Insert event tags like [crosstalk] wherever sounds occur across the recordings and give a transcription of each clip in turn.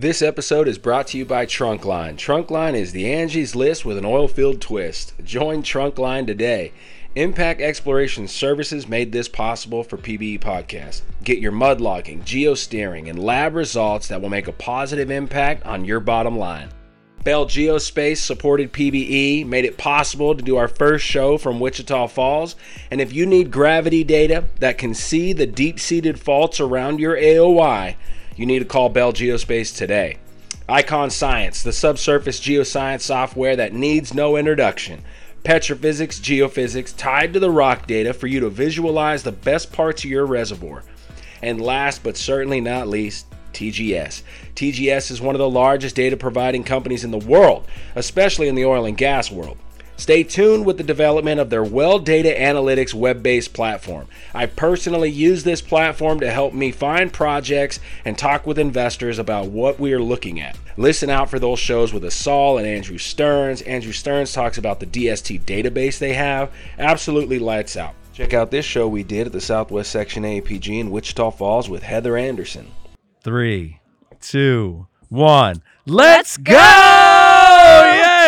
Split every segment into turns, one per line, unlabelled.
This episode is brought to you by Trunkline. Trunkline is the Angie's List with an oil-filled twist. Join Trunkline today. Impact Exploration Services made this possible for PBE Podcast. Get your mud logging, geosteering, and lab results that will make a positive impact on your bottom line. Bell Geospace supported PBE, made it possible to do our first show from Wichita Falls. And if you need gravity data that can see the deep seated faults around your AOI, you need to call Bell Geospace today. Icon Science, the subsurface geoscience software that needs no introduction. Petrophysics, geophysics tied to the rock data for you to visualize the best parts of your reservoir. And last but certainly not least, TGS. TGS is one of the largest data providing companies in the world, especially in the oil and gas world. Stay tuned with the development of their Well Data Analytics web based platform. I personally use this platform to help me find projects and talk with investors about what we are looking at. Listen out for those shows with Asal and Andrew Stearns. Andrew Stearns talks about the DST database they have. Absolutely lights out. Check out this show we did at the Southwest Section APG in Wichita Falls with Heather Anderson.
Three, two, one. Let's, go!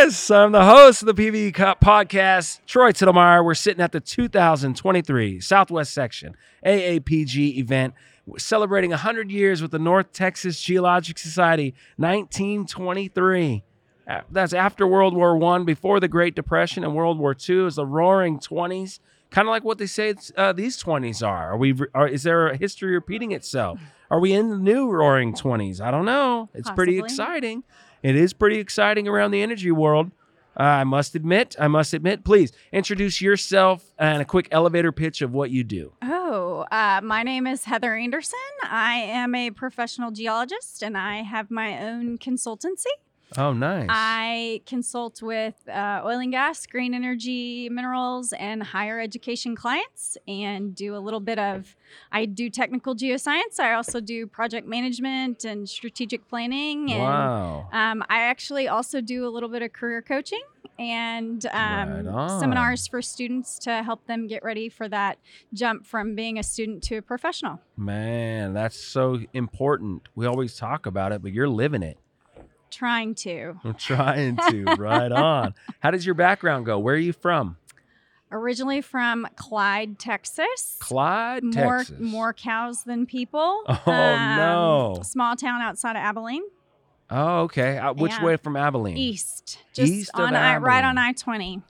Yes, I'm the host of the PBE Cup podcast, Troy Tittlemeyer. We're sitting at the 2023 Southwest Section AAPG event, celebrating 100 years with the North Texas Geologic Society, 1923. Uh, That's after World War One, before the Great Depression, and World War II is the Roaring Twenties. Kind of like what they say uh, these twenties are. Are we? Are, is there a history repeating itself? Are we in the new Roaring Twenties? I don't know. It's pretty exciting. It is pretty exciting around the energy world. Uh, I must admit. I must admit. Please introduce yourself and a quick elevator pitch of what you do.
Oh, uh, my name is Heather Anderson. I am a professional geologist and I have my own consultancy.
Oh, nice.
I consult with uh, oil and gas, green energy, minerals, and higher education clients and do a little bit of, I do technical geoscience. I also do project management and strategic planning. And
wow.
um, I actually also do a little bit of career coaching and um,
Right
seminars for students to help them get ready for that jump from being a student to a professional.
Man, that's so important. We always talk about it, but you're living it.
Trying to.
I'm trying to. right on. [laughs] How does your background go? Where are you from?
Originally from Clyde, Texas.
Clyde,
more
Texas.
more cows than people. [laughs]
Oh,
Um,
no.
Small town outside of Abilene,
Oh, okay. Uh, which
Yeah.
way from Abilene?
east, just
East of
on I, right on I twenty.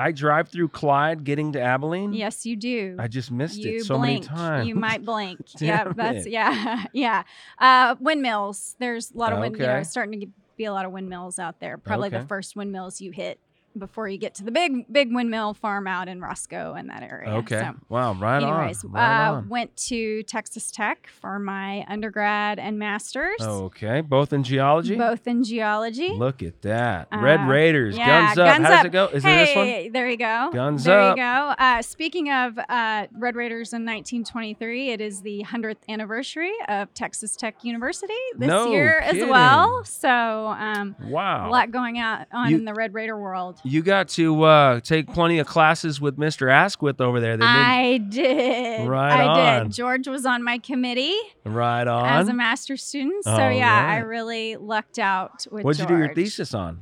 I drive through Clyde getting to Abilene.
Yes, you do.
I just missed
you
it so
blink.
many times.
You [laughs] might blink. [laughs] yeah, that's
it.
yeah, [laughs] yeah. Uh, windmills. There's a lot of wind. You know, starting to be a lot of windmills out there. Probably
Okay.
the first windmills you hit before you get to the big big windmill farm out in Roscoe and that area.
Okay.
So,
wow. Right
anyways,
on. Right
uh,
on.
went to Texas Tech for my undergrad and master's.
Okay. Both in geology.
Both in geology.
Look at that. Red
Uh,
Raiders.
yeah,
guns up.
guns
How does
up.
it go? Is
hey,
it this one?
there you go.
Guns
there
up.
There you go. Uh, speaking of uh, Red Raiders in 1923, it is the 100th anniversary of Texas Tech University this
No
year
kidding.
as well. So um,
Wow.
a lot going out on
You-
in the Red Raider world.
You got to uh, take plenty of classes with Mr. Asquith over there. They
I did.
Right
I
on.
did. George was on my committee
right on.
as a master's student. So
All
yeah, I really lucked out with
What'd you do your thesis on?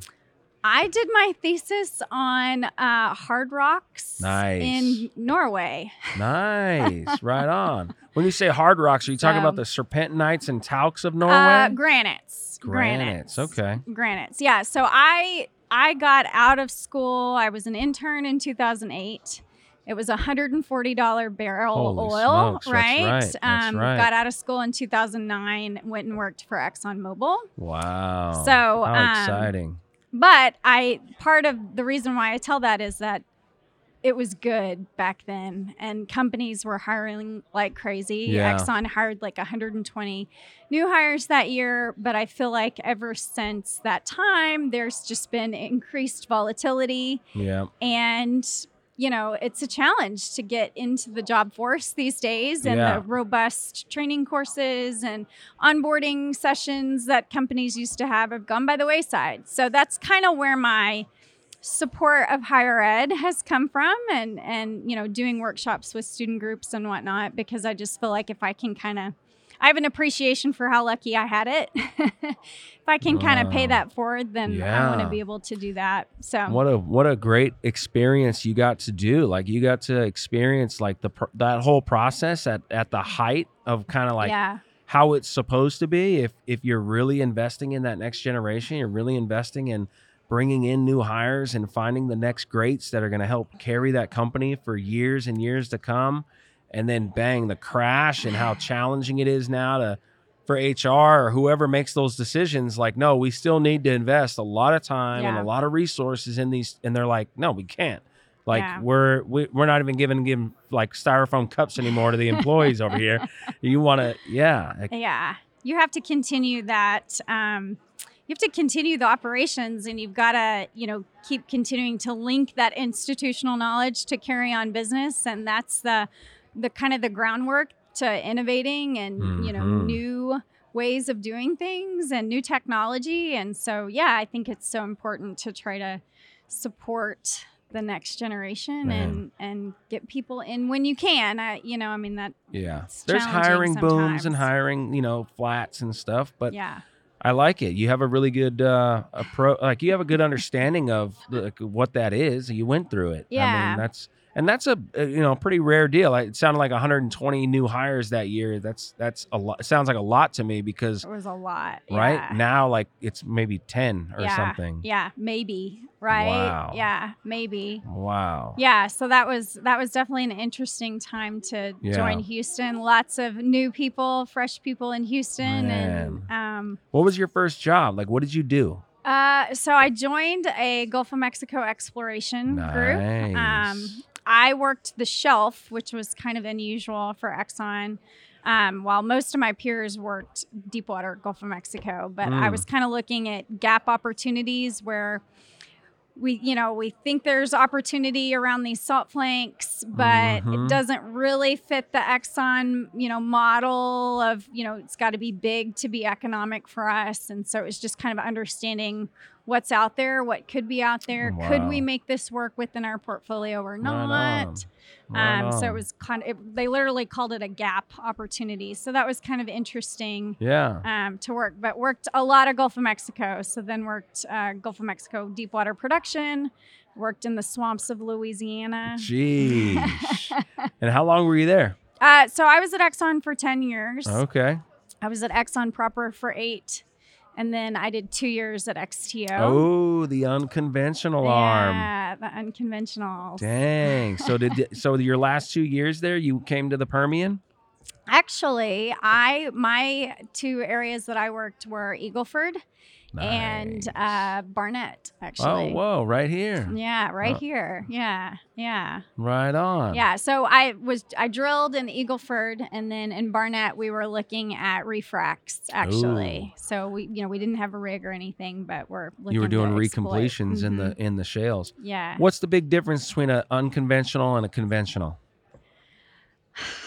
I did my thesis on uh, hard rocks
Nice.
in Norway.
Nice. [laughs] right on. When you say hard rocks, are you talking about the serpentinites and talcs of Norway?
Uh, granites.
Granites, okay.
Granites. Yeah. So I I got out of school. I was an intern in 2008. It was $140 barrel
Holy
oil,
smokes, that's
right?
right, that's
um,
right.
Got out of school in 2009, went and worked for ExxonMobil.
wow.
So,
how
um,
exciting.
But I part of the reason why I tell that is that it was good back then and companies were hiring like crazy.
Yeah.
Exxon hired like 120 new hires that year, but I feel like ever since that time there's just been increased volatility
Yeah.
and you know, it's a challenge to get into the job force these days and
Yeah.
the robust training courses and onboarding sessions that companies used to have have gone by the wayside. So that's kind of where my support of higher ed has come from and and you know doing workshops with student groups and whatnot because I just feel like if I can kind of I have an appreciation for how lucky I had it. [laughs] if I can kind of pay
ah.
that forward, then I want to be able to do that. So
What a what a great experience you got to do. Like you got to experience like the that whole process at at the height of kind of like
yeah,
how it's supposed to be. If if you're really investing in that next generation, you're really investing in bringing in new hires and finding the next greats that are going to help carry that company for years and years to come. And then bang the crash and how challenging it is now to for HR or whoever makes those decisions. Like, no, we still need to invest a lot of time and a lot of resources in these. And they're like, no, we can't. Like
Yeah.
we're we, we're not even giving giving like styrofoam cups anymore to the employees over here. [laughs] You want to, yeah,
yeah. You have to continue that. Um, you have to continue the operations, and you've got to, you know, keep continuing to link that institutional knowledge to carry on business, and that's the, the kind of the groundwork to innovating and you know
Mhm.
new ways of doing things and new technology. And so, yeah, I think it's so important to try to support the next generation
Man.
and and get people in when you can. I, you know, I mean that.
Yeah. There's hiring booms and hiring, you know, flats and stuff, but
yeah.
I like it. You have a really good uh appro like you have a good understanding of like, what that is. You went through it.
Yeah, I
mean, that's and that's a, you know, pretty rare deal. It sounded like 120 new hires that year. That's that's a lot. It sounds like a lot to me because
It was a lot.
right
yeah.
now like it's maybe 10 or
yeah.
something.
Yeah, maybe. Right?
Wow.
Yeah, maybe.
Wow.
Yeah, so that was that was definitely an interesting time to
Yeah.
join Houston. Lots of new people, fresh people in Houston
Man.
and um
What was your first job? Like what did you do?
uh so I joined a Gulf of Mexico exploration group. Um
Nice.
I worked the shelf, which was kind of unusual for Exxon. Um, while most of my peers worked deepwater Gulf of Mexico, but I
Mm.
was kind of looking at gap opportunities where we, you know, we think there's opportunity around these salt flanks, but
Mhm.
it doesn't really fit the Exxon, you know, model of, you know, it's got to be big to be economic for us. And so it was just kind of understanding what's out there, what could be out there. Could we make this work within our portfolio or not?
Right
Um, so it was kind of, it, they literally called it a gap opportunity. So that was kind of interesting
Yeah.
um, to work, but worked a lot of Gulf of Mexico. So then worked uh, Gulf of Mexico deep water production, worked in the swamps of Louisiana.
Jeez. [laughs] and how long were you there?
Uh, so I was at Exxon for 10 years.
Okay.
I was at Exxon proper for eight. And then I did two years at XTO.
Oh, the unconventional arm.
Yeah, the unconventional.
Dang. So did [laughs] so your last two years there, you came to the Permian?
Actually, I my two areas that I worked were Eagle Ford
and
uh, Barnett. Actually.
Oh, whoa, right here,
yeah, right
Oh.
here. Yeah, yeah,
right on.
yeah. So I was I drilled in Eagle Ford, and then in Barnett we were looking at refracts. Actually, so we you know we didn't have a rig or anything, but we're looking
you were doing recompletions in the
Mhm.
in the shales.
yeah.
What's the big difference between an unconventional and a conventional? [sighs]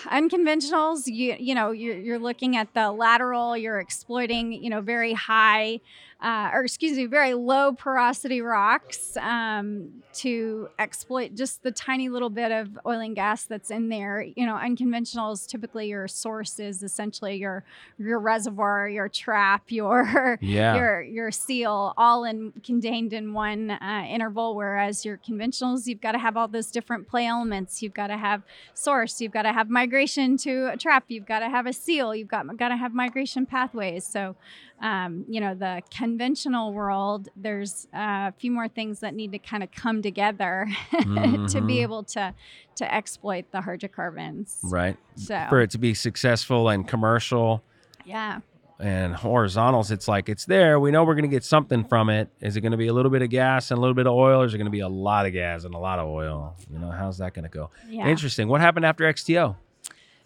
unconventionals you you know you're, you're looking at the lateral you're exploiting you know very high uh, or excuse me very low porosity rocks um, to exploit just the tiny little bit of oil and gas that's in there. You know unconventionals typically your source is essentially your your reservoir your trap [laughs] your
Yeah.
your your seal all in contained in one uh, interval whereas your conventionals you've got to have all those different play elements. You've got to have source you've got to have migration to a trap you've got to have a seal you've got got to have migration pathways. So um, you know the conventional world there's uh, a few more things that need to kind of come together [laughs] to
Mhm.
be able to to exploit the hydrocarbons
right.
so
For it to be successful and commercial
yeah
and horizontals, it's like it's there. We know we're going to get something from it. Is it going to be a little bit of gas and a little bit of oil, or is it going to be a lot of gas and a lot of oil? You know, how's that going to go?
yeah
Interesting. What happened after XTO?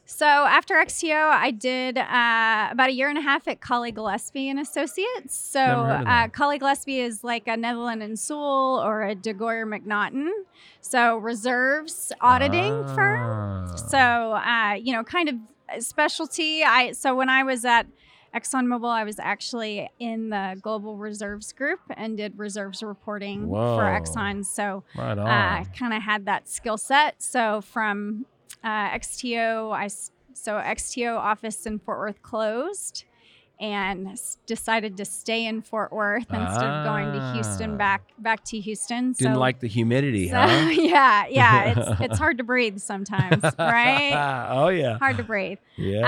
So after XTO, I did uh, about a year and a half at Cawley Gillespie and Associates. So uh. Gillespie is like a Netherland and Sewell or a DeGolyer MacNaughton. So reserves auditing firm.
Ah.
So uh, you know, kind of specialty. I so when I was at ExxonMobil, I was actually in the global reserves group and did reserves reporting
Whoa.
for Exxon. So
right
uh, kind of had that skill set. So from uh, XTO, I So XTO office in Fort Worth closed and s- decided to stay in Fort Worth instead of going to
Ah.
Houston back back to Houston.
Didn't
so,
like the humidity,
so,
huh? [laughs]
yeah, yeah, it's [laughs] it's hard to breathe sometimes, right? [laughs]
oh yeah.
Hard to breathe.
Yeah. it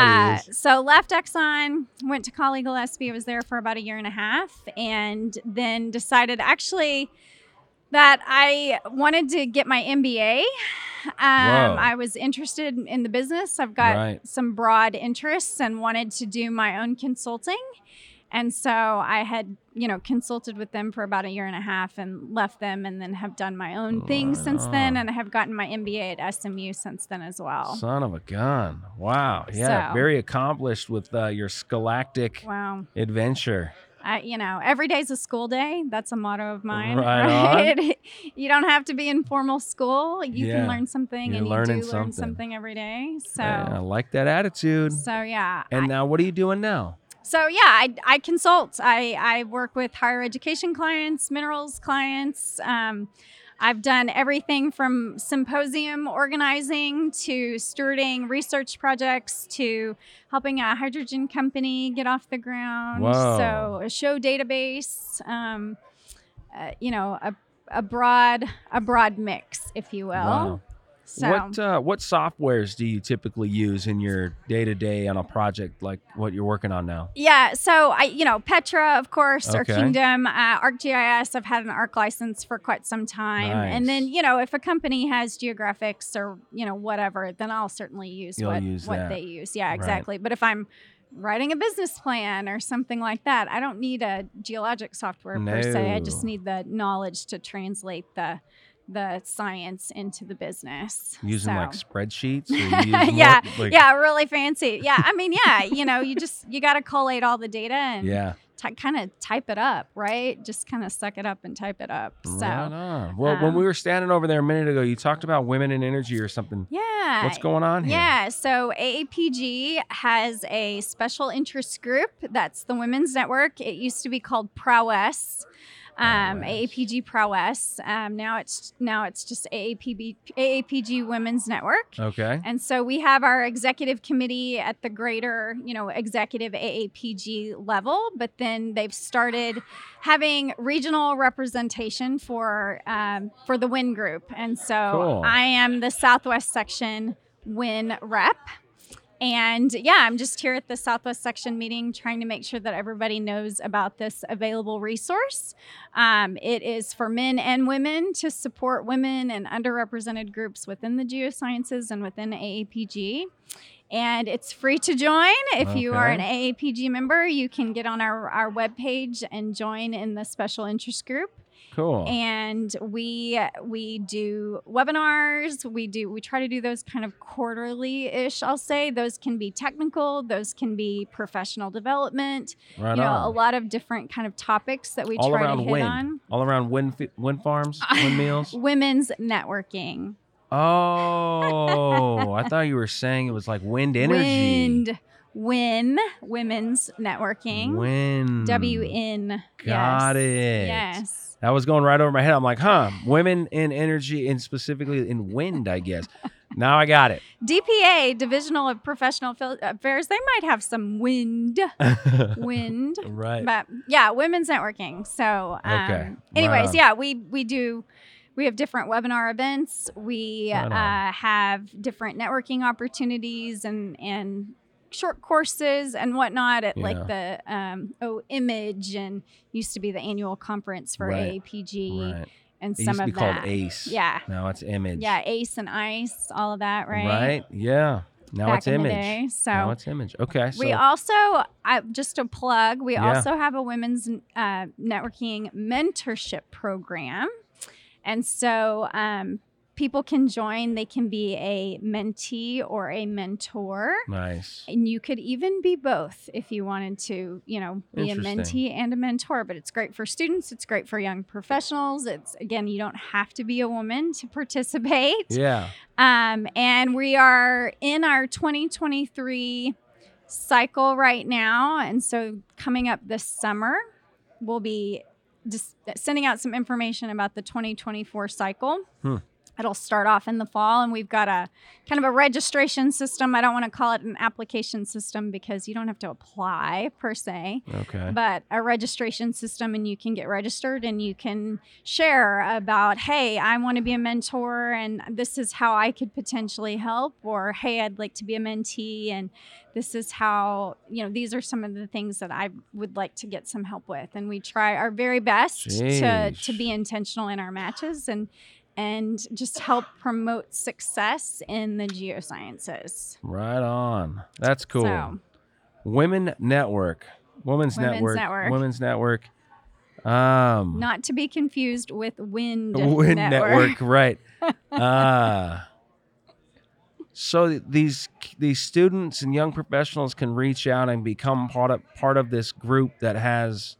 Uh,
is.
so left Exxon, went to Cawley Gillespie. was there for about a year and a half, and then decided actually that I wanted to get my MBA. Um, I was interested in the business. I've got
Right.
some broad interests and wanted to do my own consulting. And so I had, you know, consulted with them for about a year and a half and left them and then have done my own thing
Right
since then and I have gotten my MBA at SMU since then as well.
Son of a gun. Wow. Yeah.
So-
Very accomplished with uh, your scholastic
wow.
adventure.
I, you know, every day's a school day. That's a motto of mine.
Right [laughs]
Right. you don't have to be in formal school. You
Yeah.
can learn something,
You're
and you do learn
something.
something every day. So,
Yeah, I like that attitude.
so yeah.
And
I-
now, what are you doing now?
so yeah, I, I consult. I I work with higher education clients, minerals clients. Um, I've done everything from symposium organizing to stewarding research projects to helping a hydrogen company get off the ground.
Whoa.
So a show database, um, uh, you know, a, a broad a broad mix, if you will.
Wow.
So
What uh, what softwares do you typically use in your day to day on a project like what you're working on now?
Yeah, so I, you know, Petra, of course, or Kingdom, uh, ArcGIS. I've had an ARC license for quite some time, and then you know, if a company has GeoGraphix or you know whatever, then I'll certainly use
You'll
what
use
what
that.
they use. Yeah,
Right.
exactly. But if I'm writing a business plan or something like that, I don't need a geologic software per se. I just need the knowledge to translate the the science into the business.
Using
So-
like spreadsheets? More, [laughs]
yeah,
like-
yeah, really fancy. Yeah, I mean, yeah, you know, you just you got to collate all the data and
Yeah.
ty- kind of type it up, right? Just kind of suck it up and type it up. So,
right. Well, when
um,
we were standing over there a minute ago, you talked about women in energy or something.
yeah.
What's going on here?
Yeah, so AAPG has a special interest group. That's the Women's Network. It used to be called Prowess. Um, AAPG Prowess. Um, now it's now it's just AAPB, AAPG Women's Network.
Okay.
And so we have our executive committee at the greater, you know, executive AAPG level, but then they've started having regional representation for um, for the WIN group. And so
Cool.
I am the Southwest section WIN rep. And yeah, I'm just here at the Southwest section meeting trying to make sure that everybody knows about this available resource. Um, it is for men and women to support women and underrepresented groups within the geosciences and within AAPG. And it's free to join. If you are an AAPG member, you can get on our, our webpage and join in the special interest group
Cool.
and we we do webinars we do we try to do those kind of quarterly ish i'll say those can be technical those can be professional development
right
you know
on.
a lot of different kind of topics that we
All
try to hit
wind.
on
All around wind wind farms, windmills. [laughs]
women's networking
Oh, I thought you were saying it was like wind energy.
wind win women's networking
Wind.
wn
Got
yes.
it.
yes
That was going right over my head. I'm like, huh, women in energy and specifically in wind, I guess. now I got it.
dpa divisional of professional affairs they might have some wind [laughs] wind
right.
but yeah women's networking so um,
Okay,
anyways
on.
yeah we we do we have different webinar events we
Right
uh, have different networking opportunities and and short courses and whatnot at like the um, oh image and used to be the annual conference for
Right,
aapg
Right.
and
It
some
used to
of
be called
that
ACE.
yeah
Now it's image.
yeah ace and ice all of that right
Right. Yeah. Now
Back
it's image.
day, so
now it's image. Okay. So
we also, I, just a plug, we
Yeah.
also have a women's uh, networking mentorship program. And so um, people can join, they can be a mentee or a mentor.
nice.
And you could even be both if you wanted to, you know, be a mentee and a mentor. But it's great for students, it's great for young professionals. It's, again, you don't have to be a woman to participate.
Yeah.
Um, and we are in our 2023 cycle right now. And so coming up this summer, we'll be just sending out some information about the 2024 cycle.
Hmm.
It'll start off in the fall, and we've got a kind of a registration system. I don't want to call it an application system because you don't have to apply per se,
Okay.
but a registration system, and you can get registered and you can share about, hey, I want to be a mentor, and this is how I could potentially help, or hey, I'd like to be a mentee, and this is how you know these are some of the things that I would like to get some help with, and we try our very best to to be intentional in our matches and and just help promote success in the geosciences.
Right on. That's cool.
So,
Women Network. Women's,
Women's
Network.
Network.
Women's Network. Um
not to be confused with Wind, [laughs]
Wind
Network.
Network, [laughs] right. uh so these these students and young professionals can reach out and become part of part of this group that has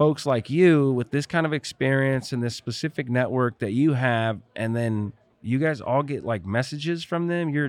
folks like you with this kind of experience and this specific network that you have and then you guys all get like messages from them? You're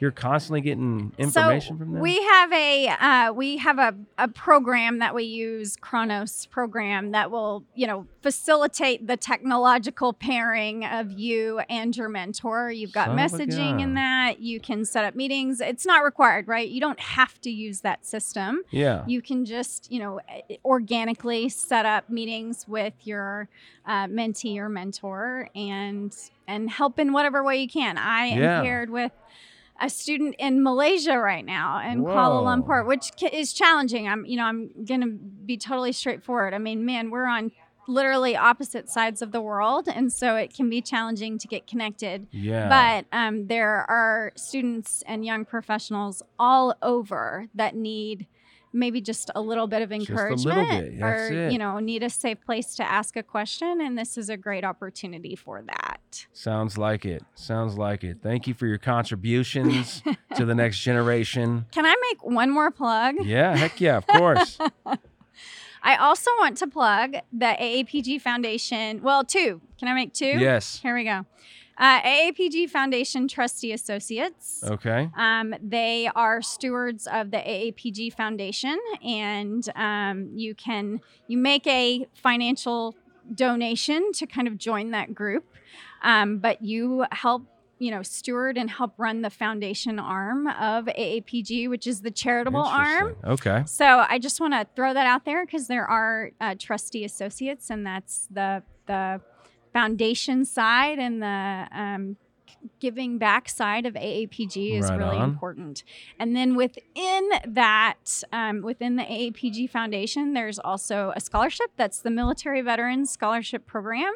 you're constantly getting information
so
from them
We have a uh, we have a, a program that we use, Chronus program, that will you know facilitate the technological pairing of you and your mentor. You've got messaging in that. You can set up meetings. It's not required, right? You don't have to use that system.
yeah
You can just you know organically set up meetings with your uh, mentee or mentor and and help in whatever way you can. I am
Yeah.
paired with a student in Malaysia right now in Kuala Lumpur, which is challenging. I'm, you know, I'm gonna be totally straightforward. I mean, man, we're on literally opposite sides of the world, and so it can be challenging to get connected.
yeah
But um, there are students and young professionals all over that need maybe just a little bit of encouragement
bit,
or you know need a safe place to ask a question and this is a great opportunity for that
Sounds like it. Sounds like it. Thank you for your contributions to the next generation. [laughs]
can i make one more plug
Yeah, heck yeah, of course. [laughs]
I also want to plug the AAPG Foundation. Well, two. Can I make two?
yes.
Here we go. Uh, AAPG Foundation Trustee Associates.
Okay.
Um, they are stewards of the AAPG Foundation, and um, you can you make a financial donation to kind of join that group, um, but you help you know steward and help run the foundation arm of AAPG, which is the charitable arm.
Okay.
So I just want to throw that out there because there are uh, trustee associates, and that's the the foundation side and the um, giving back side of AAPG is
Right
really
on.
important. And then within that, um, within the AAPG Foundation, there's also a scholarship that's the Military Veterans Scholarship Program.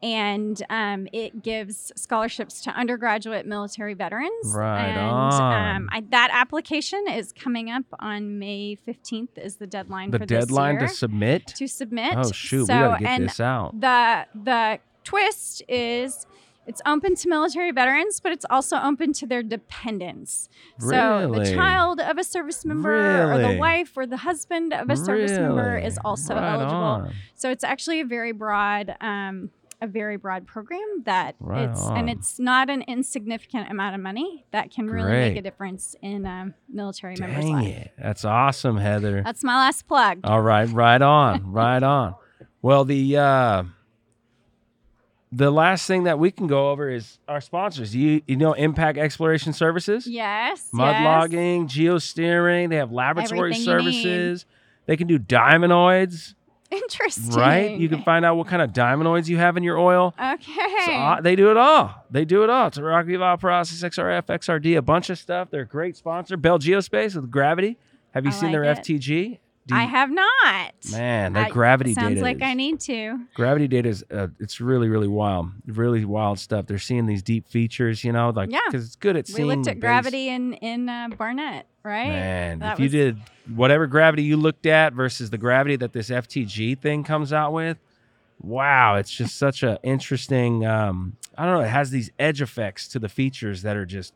And um, it gives scholarships to undergraduate military veterans.
Right
and,
on.
Um, I, that application is coming up on May 15th is the deadline
The
for
deadline
this year
to submit.
to submit.
Oh shoot,
so,
we gotta get
and
this out.
the the twist is it's open to military veterans, but it's also open to their dependents.
Really?
So the child of a service member or the wife or the husband of a service member is also
Right
eligible.
on.
So it's actually a very broad um, a very broad program that
Right
it's
on.
and it's not an insignificant amount of money that can really
Great.
make a difference in a military member's
Dang
life.
it. That's awesome, Heather.
That's my last plug.
All right, right on, right on. Well, the uh the last thing that we can go over is our sponsors. You you know Impact Exploration Services?
Yes.
Mud
yes.
logging, geosteering, they have laboratory
Everything
services. They can do diamondoids, [laughs]
Interesting.
right? You can find out what kind of diamondoids you have in your oil.
Okay.
So, uh, they do it all. They do it all. It's a Rock-Eval Process, XRF, XRD, a bunch of stuff. They're a great sponsor. Bell Geospace with Gravity. Have you
I
seen their
it.
FTG? Do
I have not.
Man, their
I-
gravity
Sounds
data.
like
is-
I need to.
Gravity data is uh, it's really really wild, really wild stuff. They're seeing these deep features, you know, like
Yeah.
because it's good at
We
seeing.
looked
the
at gravity in in uh, Barnett, right?
Man,
That
if you did whatever gravity you looked at versus the gravity that this FTG thing comes out with, wow, it's just such a interesting. Um, I don't know. It has these edge effects to the features that are just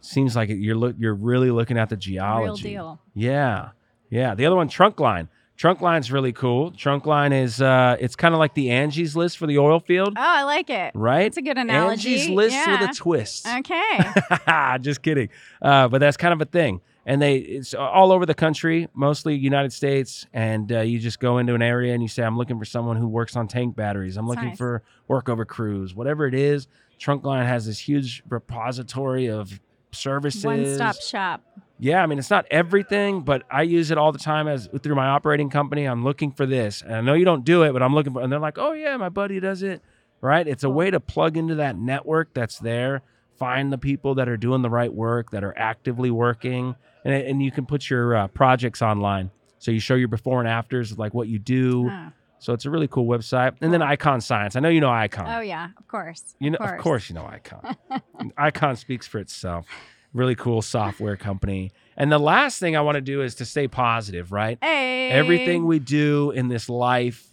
seems like you're look you're really looking at the geology.
Real deal.
Yeah, yeah. The other one, Trunkline. Trunk line's really cool. Trunkline is uh, it's kind of like the Angie's list for the oil field,
Oh, I like it.
right?
It's a good analogy.
Angie's list
yeah.
with a twist.
Okay. [laughs]
Just kidding. Uh, but that's kind of a thing. And they it's all over the country, mostly United States. And uh, you just go into an area and you say, "I'm looking for someone who works on tank batteries. I'm
That's
looking
nice.
for workover crews, whatever it is." Trunkline has this huge repository of services.
One stop shop.
Yeah, I mean it's not everything, but I use it all the time as through my operating company. I'm looking for this, and I know you don't do it, but I'm looking for. And they're like, "Oh yeah, my buddy does it." Right? It's a way to plug into that network that's there. Find the people that are doing the right work, that are actively working, and and you can put your uh, projects online. So you show your before and afters, of like what you do.
Oh.
So it's a really cool website. And then Icon Science. I know you know Icon.
Oh yeah, of course.
You know, of course, you know Icon. [laughs] Icon speaks for itself. Really cool software company. And the last thing I want to do is to stay positive, right?
Hey.
Everything we do in this life,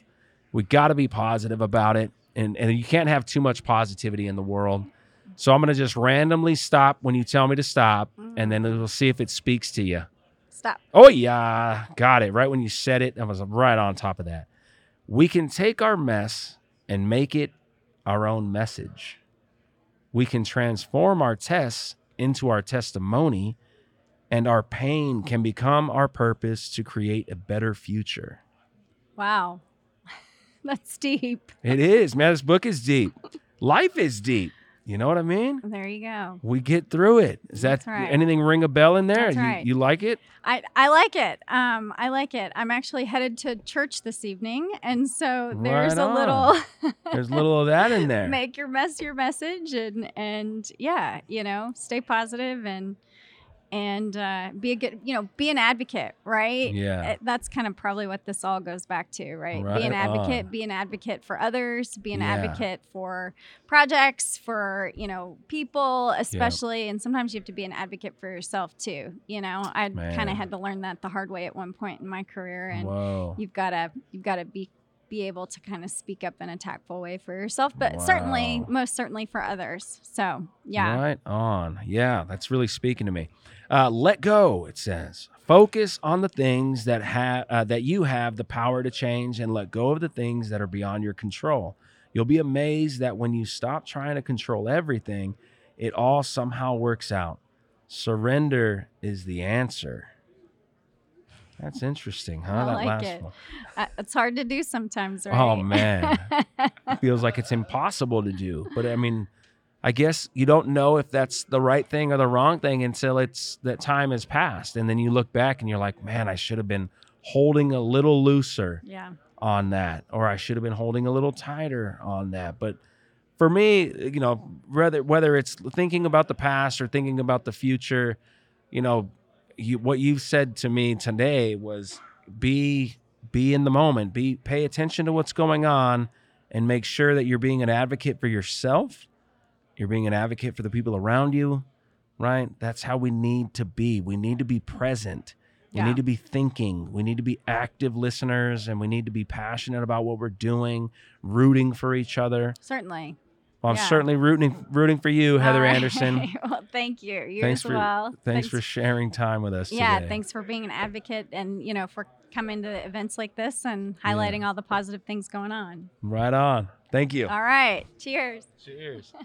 we got to be positive about it. And, and you can't have too much positivity in the world. So I'm going to just randomly stop when you tell me to stop, and then mm. we'll see if it speaks to you.
Stop.
Oh, yeah. Got it. Right when you said it, I was right on top of that. We can take our mess and make it our own message. We can transform our tests into our testimony, and our pain can become our purpose to create a better future.
Wow. [laughs] That's deep.
It is, man. This book is deep. Life is deep. You know what I mean?
There you go.
We get through it. Is that
right.
anything ring a bell in there?
That's
you,
right.
you like it?
I, I like it. Um, I like it. I'm actually headed to church this evening, and so there's
Right
a little [laughs]
There's a little of that in there. [laughs]
make your mess your message, and and yeah, you know, stay positive and and uh, be a good, you know, be an advocate, right?
Yeah.
Uh, That's kind of probably what this all goes back to, right?
Right
be an advocate,
on.
be an advocate for others, be an
Yeah.
advocate for projects, for, you know, people, especially. And sometimes you have to be an advocate for yourself too. You know, I kind of had to learn that the hard way at one point in my career. And
Whoa.
you've got to, you've got to be, be able to kind of speak up in a tactful way for yourself, but certainly, most certainly for others. So, yeah.
Right on. Yeah, that's really speaking to me. Uh, let go, it says. Focus on the things that have uh, that you have the power to change, and let go of the things that are beyond your control. You'll be amazed that when you stop trying to control everything, it all somehow works out. Surrender is the answer. That's interesting, huh?
I
that
like
last
it.
one.
Uh, it's hard to do sometimes, right?
Oh man, [laughs] feels like it's impossible to do. But I mean, I guess you don't know if that's the right thing or the wrong thing until it's that time has passed, and then you look back and you're like, man, I should have been holding a little looser
yeah.
on that, or I should have been holding a little tighter on that. But for me, you know, whether whether it's thinking about the past or thinking about the future, you know, you, what you've said to me today was be be in the moment, be pay attention to what's going on, and make sure that you're being an advocate for yourself. You're being an advocate for the people around you, right? That's how we need to be. We need to be present. We
Yeah.
need to be thinking. We need to be active listeners and we need to be passionate about what we're doing, rooting for each other.
Certainly.
Well, I'm
Yeah.
certainly rooting rooting for you, Heather
All right.
Anderson. [laughs]
well, thank you. You
Thanks
as
for
well.
thanks, for sharing time with us
yeah,
today.
thanks for being an advocate and you know for coming to events like this and highlighting all the positive things going on.
Right on. Thank you.
All right. Cheers.
Cheers. [laughs]